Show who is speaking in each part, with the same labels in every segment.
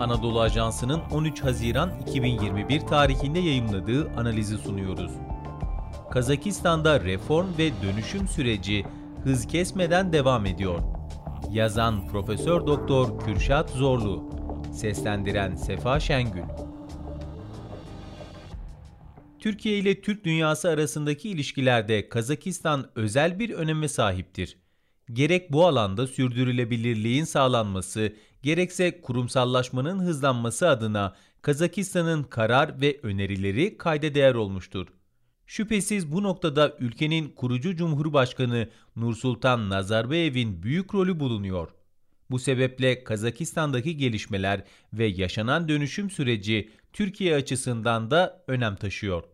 Speaker 1: Anadolu Ajansı'nın 13 Haziran 2021 tarihinde yayımladığı analizi sunuyoruz. Kazakistan'da reform ve dönüşüm süreci hız kesmeden devam ediyor. Yazan Profesör Doktor Kürşat Zorlu, seslendiren Sefa Şengül. Türkiye ile Türk dünyası arasındaki ilişkilerde Kazakistan özel bir öneme sahiptir. Gerek bu alanda sürdürülebilirliğin sağlanması, gerekse kurumsallaşmanın hızlanması adına Kazakistan'ın karar ve önerileri kayda değer olmuştur. Şüphesiz bu noktada ülkenin kurucu Cumhurbaşkanı Nursultan Nazarbayev'in büyük rolü bulunuyor. Bu sebeple Kazakistan'daki gelişmeler ve yaşanan dönüşüm süreci Türkiye açısından da önem taşıyor.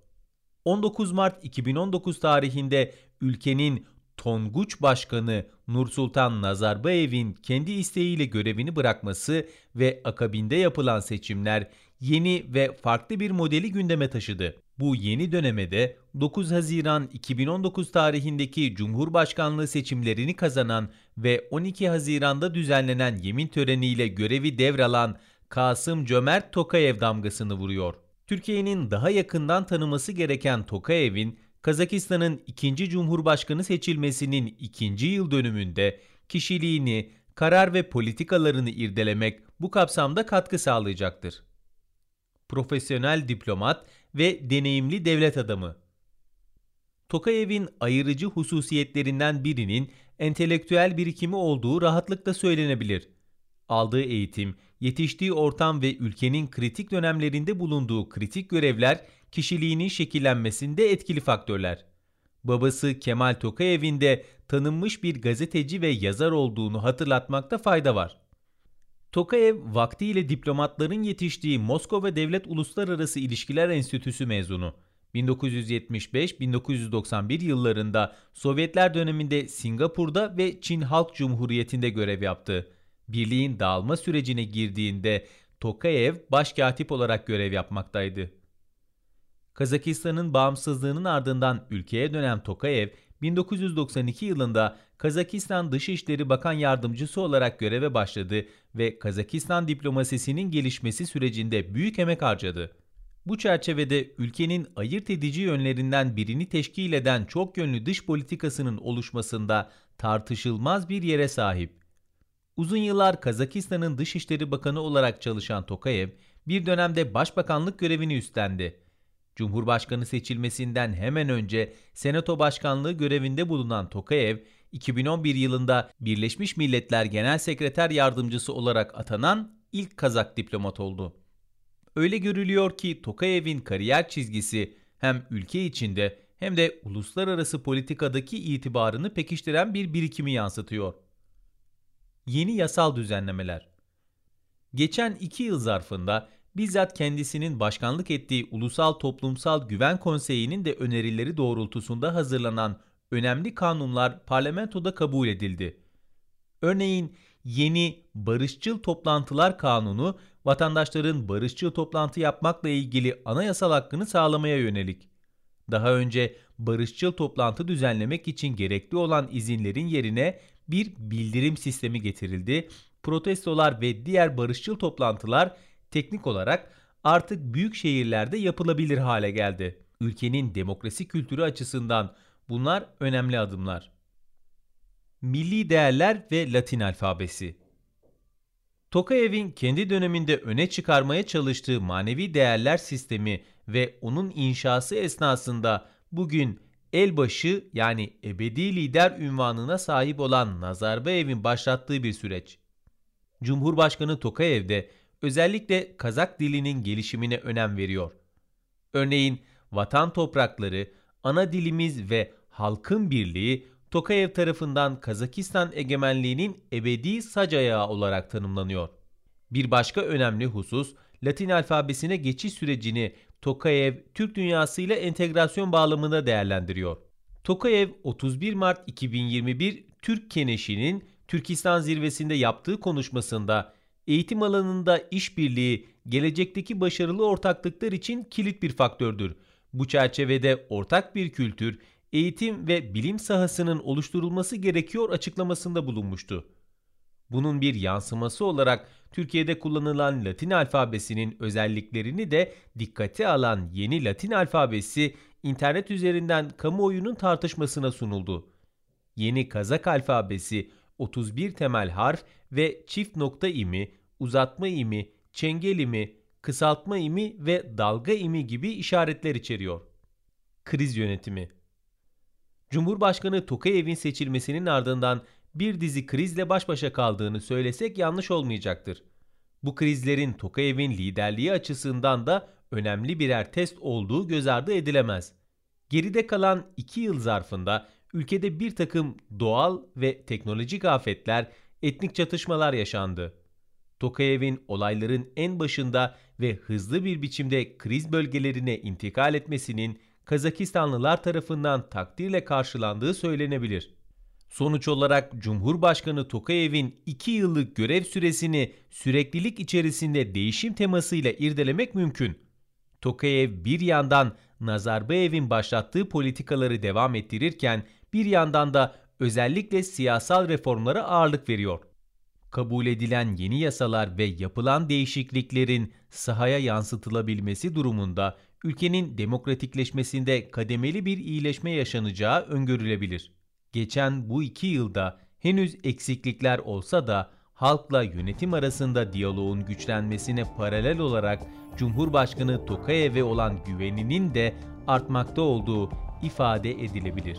Speaker 1: 19 Mart 2019 tarihinde ülkenin Tonguç Başkanı Nursultan Nazarbayev'in kendi isteğiyle görevini bırakması ve akabinde yapılan seçimler yeni ve farklı bir modeli gündeme taşıdı. Bu yeni dönemede 9 Haziran 2019 tarihindeki Cumhurbaşkanlığı seçimlerini kazanan ve 12 Haziran'da düzenlenen yemin töreniyle görevi devralan Kasım Cömert Tokayev damgasını vuruyor. Türkiye'nin daha yakından tanıması gereken Tokayev'in Kazakistan'ın ikinci cumhurbaşkanı seçilmesinin ikinci yıl dönümünde kişiliğini, karar ve politikalarını irdelemek bu kapsamda katkı sağlayacaktır. Profesyonel diplomat ve deneyimli devlet adamı Tokayev'in ayırıcı hususiyetlerinden birinin entelektüel birikimi olduğu rahatlıkla söylenebilir. Aldığı eğitim, yetiştiği ortam ve ülkenin kritik dönemlerinde bulunduğu kritik görevler kişiliğinin şekillenmesinde etkili faktörler. Babası Kemal Tokayev'in de tanınmış bir gazeteci ve yazar olduğunu hatırlatmakta fayda var. Tokayev vaktiyle diplomatların yetiştiği Moskova Devlet Uluslararası İlişkiler Enstitüsü mezunu. 1975-1991 yıllarında Sovyetler döneminde Singapur'da ve Çin Halk Cumhuriyeti'nde görev yaptı. Birliğin dağılma sürecine girdiğinde Tokayev başkatip olarak görev yapmaktaydı. Kazakistan'ın bağımsızlığının ardından ülkeye dönen Tokayev, 1992 yılında Kazakistan Dışişleri Bakan Yardımcısı olarak göreve başladı ve Kazakistan diplomasisinin gelişmesi sürecinde büyük emek harcadı. Bu çerçevede ülkenin ayırt edici yönlerinden birini teşkil eden çok yönlü dış politikasının oluşmasında tartışılmaz bir yere sahip. Uzun yıllar Kazakistan'ın Dışişleri Bakanı olarak çalışan Tokayev, bir dönemde başbakanlık görevini üstlendi. Cumhurbaşkanı seçilmesinden hemen önce Senato Başkanlığı görevinde bulunan Tokayev, 2011 yılında Birleşmiş Milletler Genel Sekreter Yardımcısı olarak atanan ilk Kazak diplomat oldu. Öyle görülüyor ki Tokayev'in kariyer çizgisi hem ülke içinde hem de uluslararası politikadaki itibarını pekiştiren bir birikimi yansıtıyor. Yeni yasal düzenlemeler Geçen iki yıl zarfında bizzat kendisinin başkanlık ettiği Ulusal Toplumsal Güven Konseyi'nin de önerileri doğrultusunda hazırlanan önemli kanunlar parlamentoda kabul edildi. Örneğin yeni Barışçıl Toplantılar Kanunu vatandaşların barışçıl toplantı yapmakla ilgili anayasal hakkını sağlamaya yönelik. Daha önce barışçıl toplantı düzenlemek için gerekli olan izinlerin yerine bir bildirim sistemi getirildi. Protestolar ve diğer barışçıl toplantılar teknik olarak artık büyük şehirlerde yapılabilir hale geldi. Ülkenin demokrasi kültürü açısından bunlar önemli adımlar. Milli değerler ve Latin alfabesi Tokayev'in kendi döneminde öne çıkarmaya çalıştığı manevi değerler sistemi ve onun inşası esnasında bugün elbaşı yani ebedi lider ünvanına sahip olan Nazarbayev'in başlattığı bir süreç. Cumhurbaşkanı Tokayev de özellikle Kazak dilinin gelişimine önem veriyor. Örneğin vatan toprakları, ana dilimiz ve halkın birliği Tokayev tarafından Kazakistan egemenliğinin ebedi sac ayağı olarak tanımlanıyor. Bir başka önemli husus Latin alfabesine geçiş sürecini Tokayev Türk dünyasıyla entegrasyon bağlamında değerlendiriyor. Tokayev 31 Mart 2021 Türk Keneşi'nin Türkistan zirvesinde yaptığı konuşmasında eğitim alanında işbirliği gelecekteki başarılı ortaklıklar için kilit bir faktördür. Bu çerçevede ortak bir kültür, eğitim ve bilim sahasının oluşturulması gerekiyor açıklamasında bulunmuştu. Bunun bir yansıması olarak Türkiye'de kullanılan Latin alfabesinin özelliklerini de dikkate alan yeni Latin alfabesi internet üzerinden kamuoyunun tartışmasına sunuldu. Yeni Kazak alfabesi 31 temel harf ve çift nokta imi, uzatma imi, çengel imi, kısaltma imi ve dalga imi gibi işaretler içeriyor. Kriz yönetimi Cumhurbaşkanı Tokayev'in seçilmesinin ardından bir dizi krizle baş başa kaldığını söylesek yanlış olmayacaktır. Bu krizlerin Tokayev'in liderliği açısından da önemli birer test olduğu göz ardı edilemez. Geride kalan iki yıl zarfında ülkede bir takım doğal ve teknolojik afetler, etnik çatışmalar yaşandı. Tokayev'in olayların en başında ve hızlı bir biçimde kriz bölgelerine intikal etmesinin Kazakistanlılar tarafından takdirle karşılandığı söylenebilir. Sonuç olarak Cumhurbaşkanı Tokayev'in 2 yıllık görev süresini süreklilik içerisinde değişim temasıyla irdelemek mümkün. Tokayev bir yandan Nazarbayev'in başlattığı politikaları devam ettirirken bir yandan da özellikle siyasal reformlara ağırlık veriyor. Kabul edilen yeni yasalar ve yapılan değişikliklerin sahaya yansıtılabilmesi durumunda ülkenin demokratikleşmesinde kademeli bir iyileşme yaşanacağı öngörülebilir. Geçen bu iki yılda henüz eksiklikler olsa da halkla yönetim arasında diyaloğun güçlenmesine paralel olarak Cumhurbaşkanı Tokayev'e olan güveninin de artmakta olduğu ifade edilebilir.